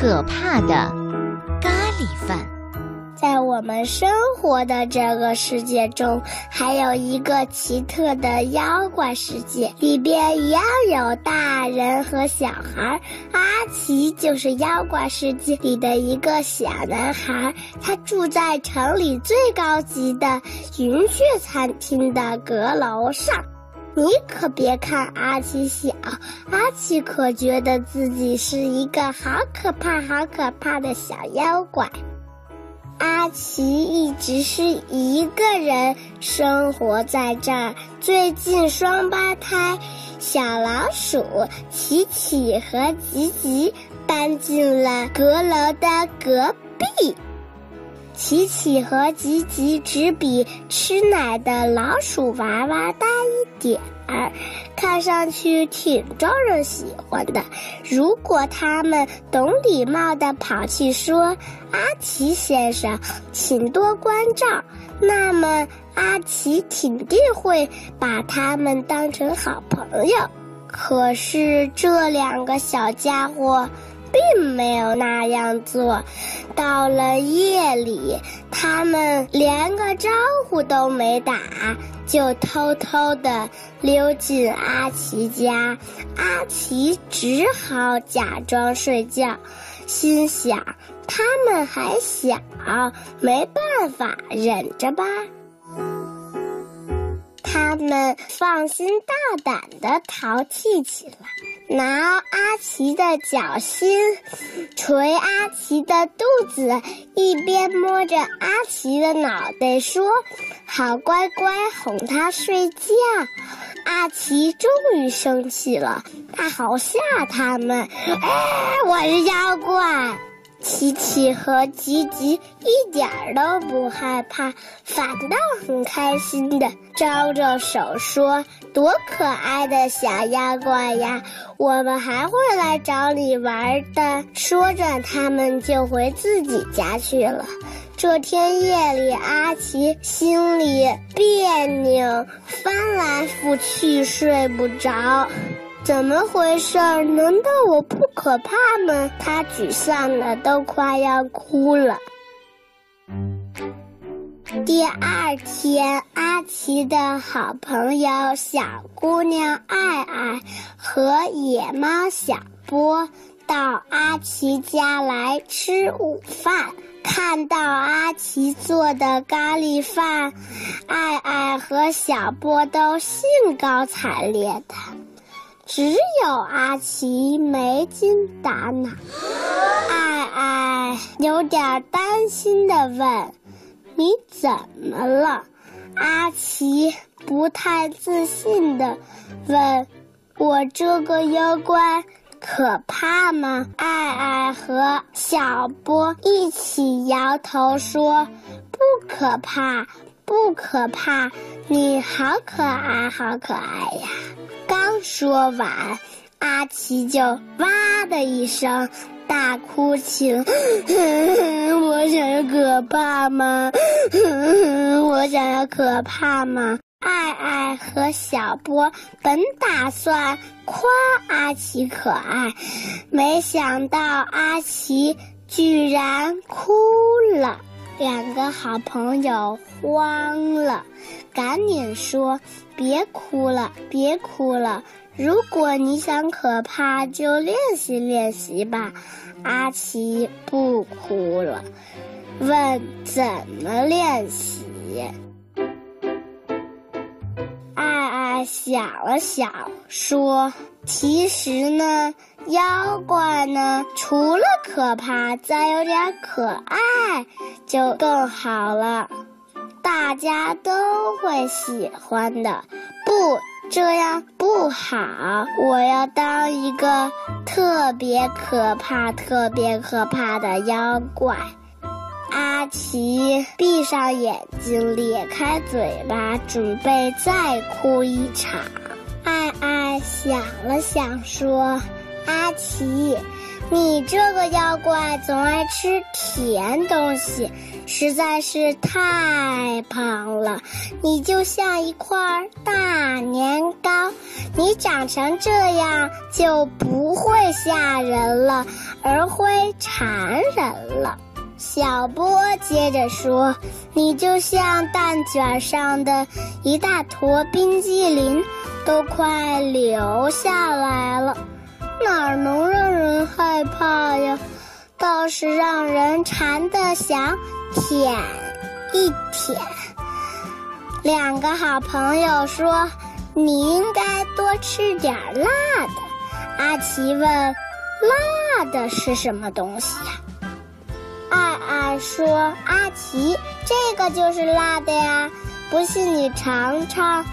可怕的咖喱饭。在我们生活的这个世界中，还有一个奇特的妖怪世界，里边一样有大人和小孩。阿奇就是妖怪世界里的一个小男孩，他住在城里最高级的云雀餐厅的阁楼上。你可别看阿奇小，阿奇可觉得自己是一个好可怕、好可怕的小妖怪。阿奇一直是一个人生活在这儿。最近，双胞胎小老鼠琪琪和吉吉搬进了阁楼的隔壁。琪琪和吉吉只比吃奶的老鼠娃娃大一点儿，看上去挺招人喜欢的。如果他们懂礼貌的跑去说：“阿奇先生，请多关照”，那么阿奇肯定会把他们当成好朋友。可是这两个小家伙。并没有那样做。到了夜里，他们连个招呼都没打，就偷偷的溜进阿奇家。阿奇只好假装睡觉，心想他们还小，没办法，忍着吧。他们放心大胆的淘气起来，拿阿奇的脚心捶阿奇的肚子，一边摸着阿奇的脑袋说：“好乖乖，哄他睡觉。”阿奇终于生气了，他好吓他们：“哎，我是妖怪！”琪琪和吉吉一点儿都不害怕，反倒很开心的招着手说：“多可爱的小妖怪呀！我们还会来找你玩的。”说着，他们就回自己家去了。这天夜里，阿奇心里别扭，翻来覆去睡不着。怎么回事？难道我不可怕吗？他沮丧的都快要哭了。第二天，阿奇的好朋友小姑娘爱爱和野猫小波到阿奇家来吃午饭。看到阿奇做的咖喱饭，爱爱和小波都兴高采烈的。只有阿奇没精打采，爱爱有点担心的问：“你怎么了？”阿奇不太自信的问：“我这个妖怪可怕吗？”爱爱和小波一起摇头说：“不可怕，不可怕，你好可爱，好可爱呀！”刚说完，阿奇就哇的一声大哭起了。我想要可怕吗？我想要可怕吗？爱爱和小波本打算夸阿奇可爱，没想到阿奇居然哭了。两个好朋友慌了，赶紧说：“别哭了，别哭了！如果你想可怕，就练习练习吧。”阿奇不哭了，问：“怎么练习？”爱爱想了想，说：“其实呢。”妖怪呢？除了可怕，再有点可爱，就更好了，大家都会喜欢的。不，这样不好。我要当一个特别可怕、特别可怕的妖怪。阿奇闭上眼睛，咧开嘴巴，准备再哭一场。爱爱想了想，说。阿奇，你这个妖怪总爱吃甜东西，实在是太胖了。你就像一块大年糕，你长成这样就不会吓人了，而会馋人了。小波接着说：“你就像蛋卷上的一大坨冰激凌，都快流下来了。”哪能让人害怕呀？倒是让人馋得想舔一舔。两个好朋友说：“你应该多吃点辣的。”阿奇问：“辣的是什么东西呀？”爱爱说：“阿奇，这个就是辣的呀，不信你尝尝。”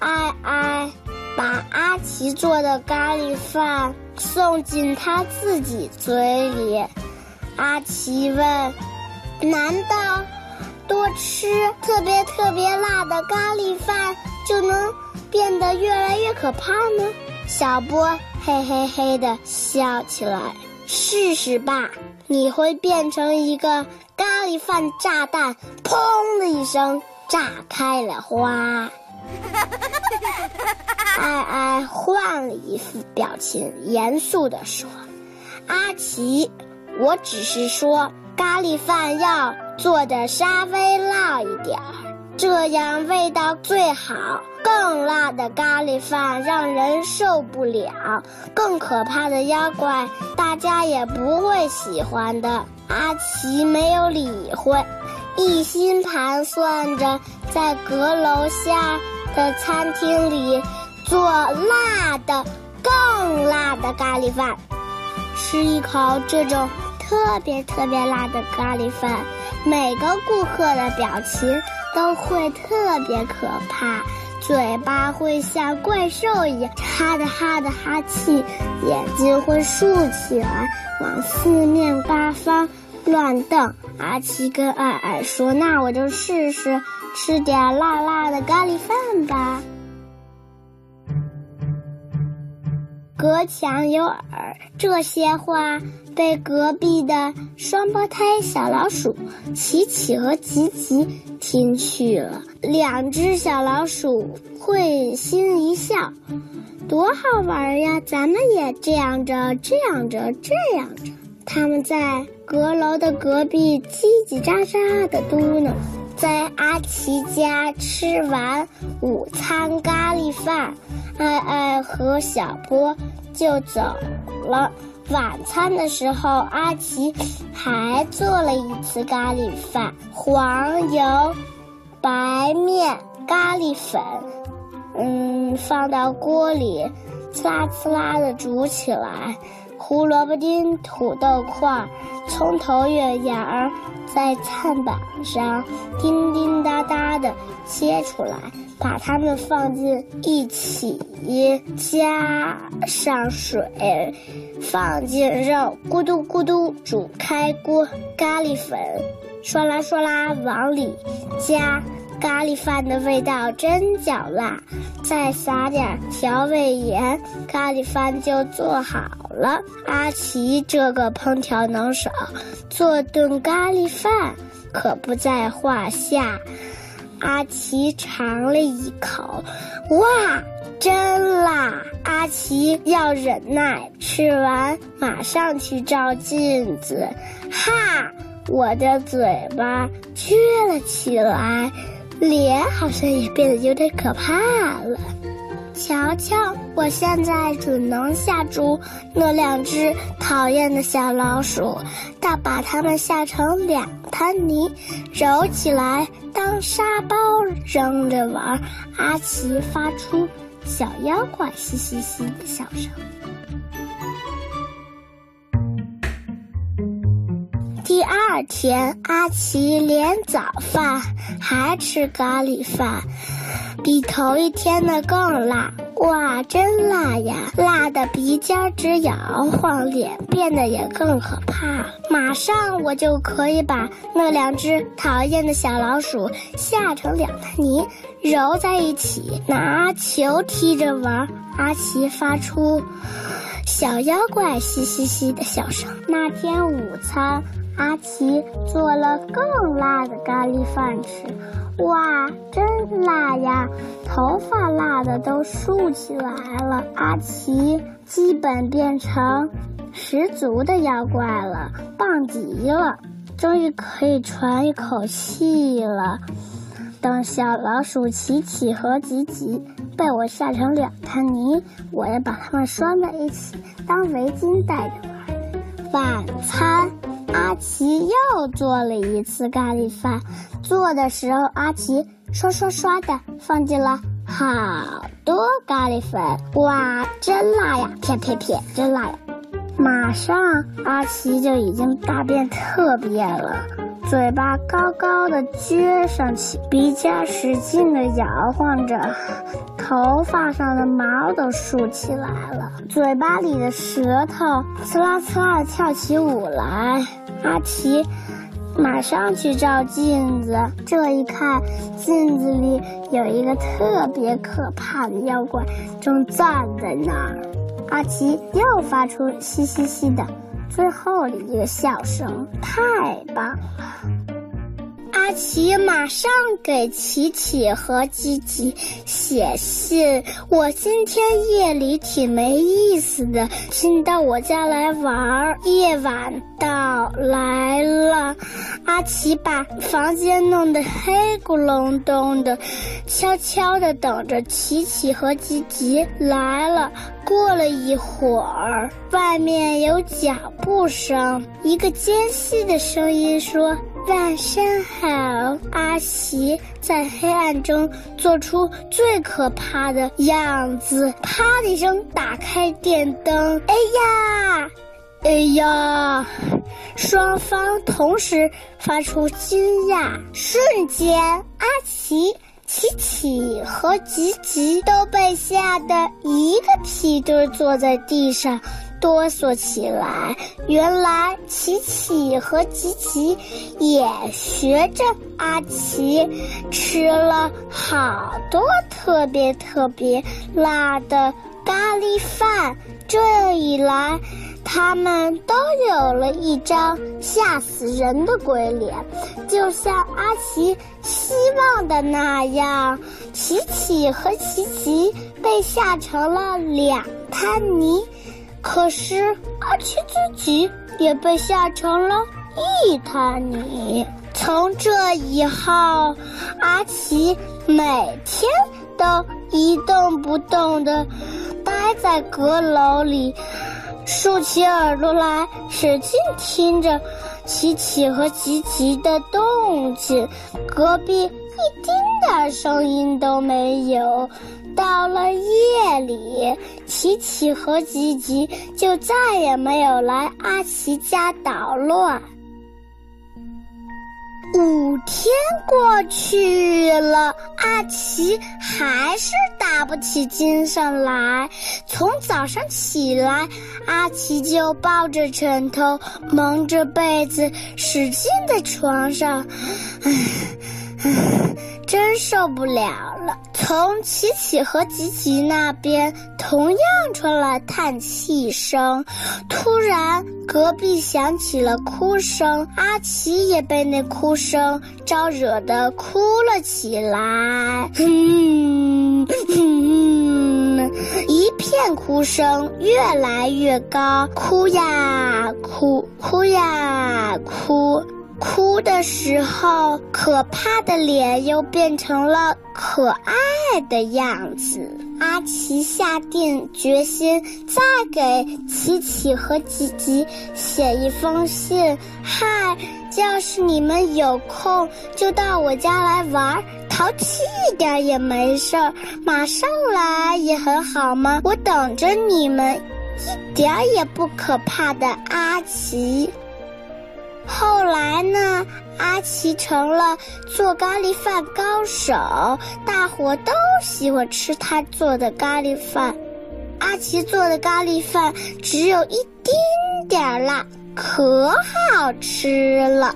爱爱。把阿奇做的咖喱饭送进他自己嘴里，阿奇问：“难道多吃特别特别辣的咖喱饭就能变得越来越可怕呢？”小波嘿嘿嘿的笑起来：“试试吧，你会变成一个咖喱饭炸弹，砰的一声炸开了花。”爱爱换了一副表情，严肃地说：“阿奇，我只是说咖喱饭要做的稍微辣一点儿，这样味道最好。更辣的咖喱饭让人受不了，更可怕的妖怪大家也不会喜欢的。”阿奇没有理会，一心盘算着在阁楼下的餐厅里。做辣的、更辣的咖喱饭，吃一口这种特别特别辣的咖喱饭，每个顾客的表情都会特别可怕，嘴巴会像怪兽一样哈的哈的哈气，眼睛会竖起来往四面八方乱瞪。阿七跟爱爱说：“那我就试试吃点辣辣的咖喱饭吧。”隔墙有耳，这些话被隔壁的双胞胎小老鼠琪琪和吉吉听去了。两只小老鼠会心一笑，多好玩呀！咱们也这样着，这样着，这样着。他们在阁楼的隔壁叽叽喳喳的嘟囔。在阿奇家吃完午餐咖喱饭，爱爱和小波就走了。晚餐的时候，阿奇还做了一次咖喱饭，黄油、白面、咖喱粉，嗯，放到锅里，呲啦呲啦的煮起来。胡萝卜丁、土豆块、葱头月芽儿。在餐板上叮叮哒哒的切出来，把它们放进一起，加上水，放进肉，咕嘟咕嘟煮开锅，咖喱粉，唰啦唰啦往里加。咖喱饭的味道真叫辣，再撒点调味盐，咖喱饭就做好了。阿奇这个烹调能手，做顿咖喱饭可不在话下。阿奇尝了一口，哇，真辣！阿奇要忍耐，吃完马上去照镜子。哈，我的嘴巴撅了起来。脸好像也变得有点可怕了。瞧瞧，我现在准能吓住那两只讨厌的小老鼠，倒把它们吓成两滩泥，揉起来当沙包扔着玩。阿奇发出小妖怪嘻嘻嘻的笑声。第二天，阿奇连早饭还吃咖喱饭，比头一天的更辣。哇，真辣呀！辣的鼻尖直摇晃，脸变得也更可怕。马上我就可以把那两只讨厌的小老鼠吓成两团泥，揉在一起，拿球踢着玩。阿奇发出。小妖怪嘻嘻嘻的笑声。那天午餐，阿奇做了更辣的咖喱饭吃。哇，真辣呀！头发辣的都竖起来了。阿奇基本变成十足的妖怪了，棒极了！终于可以喘一口气了。等小老鼠奇奇和吉吉被我吓成两滩泥，我要把它们拴在一起当围巾戴着玩。晚餐，阿奇又做了一次咖喱饭。做的时候，阿奇刷刷刷的放进了好多咖喱粉。哇，真辣呀！撇撇撇，真辣呀！马上，阿奇就已经大便特变了。嘴巴高高的撅上去，鼻尖使劲的摇晃着，头发上的毛都竖起来了，嘴巴里的舌头呲啦呲啦的跳起舞来。阿奇马上去照镜子，这一看，镜子里有一个特别可怕的妖怪正站在那儿。阿奇又发出嘻嘻嘻的。最后的一个笑声，太棒了！阿奇马上给琪琪和吉吉写信。我今天夜里挺没意思的，请你到我家来玩儿。夜晚到来了，阿奇把房间弄得黑咕隆咚的，悄悄的等着琪琪和吉吉来了。过了一会儿，外面有脚步声，一个尖细的声音说。晚上好，阿奇在黑暗中做出最可怕的样子，啪的一声打开电灯。哎呀，哎呀！双方同时发出惊讶，瞬间，阿奇、琪琪和吉吉都被吓得一个屁墩坐在地上。哆嗦起来，原来琪琪和吉吉也学着阿奇吃了好多特别特别辣的咖喱饭。这样一来，他们都有了一张吓死人的鬼脸，就像阿奇希望的那样。琪琪和琪琪被吓成了两滩泥。可是阿奇自己也被吓成了一滩泥。从这以后，阿奇每天都一动不动地待在阁楼里，竖起耳朵来，使劲听着琪琪和吉吉的动静。隔壁一丁点声音都没有。到了夜里，琪琪和吉吉就再也没有来阿奇家捣乱。五天过去了，阿奇还是打不起精神来。从早上起来，阿奇就抱着枕头，蒙着被子，使劲在床上，唉，真受不了了！从琪琪和吉吉那边同样传来叹气声。突然，隔壁响起了哭声，阿奇也被那哭声招惹的哭了起来。嗯，一片哭声越来越高，哭呀哭，哭呀哭。哭的时候，可怕的脸又变成了可爱的样子。阿奇下定决心，再给琪琪和吉吉写一封信。嗨，要是你们有空，就到我家来玩，淘气一点也没事儿，马上来也很好吗？我等着你们，一点也不可怕的阿奇。后来呢？阿奇成了做咖喱饭高手，大伙都喜欢吃他做的咖喱饭。阿奇做的咖喱饭只有一丁点儿辣，可好吃了。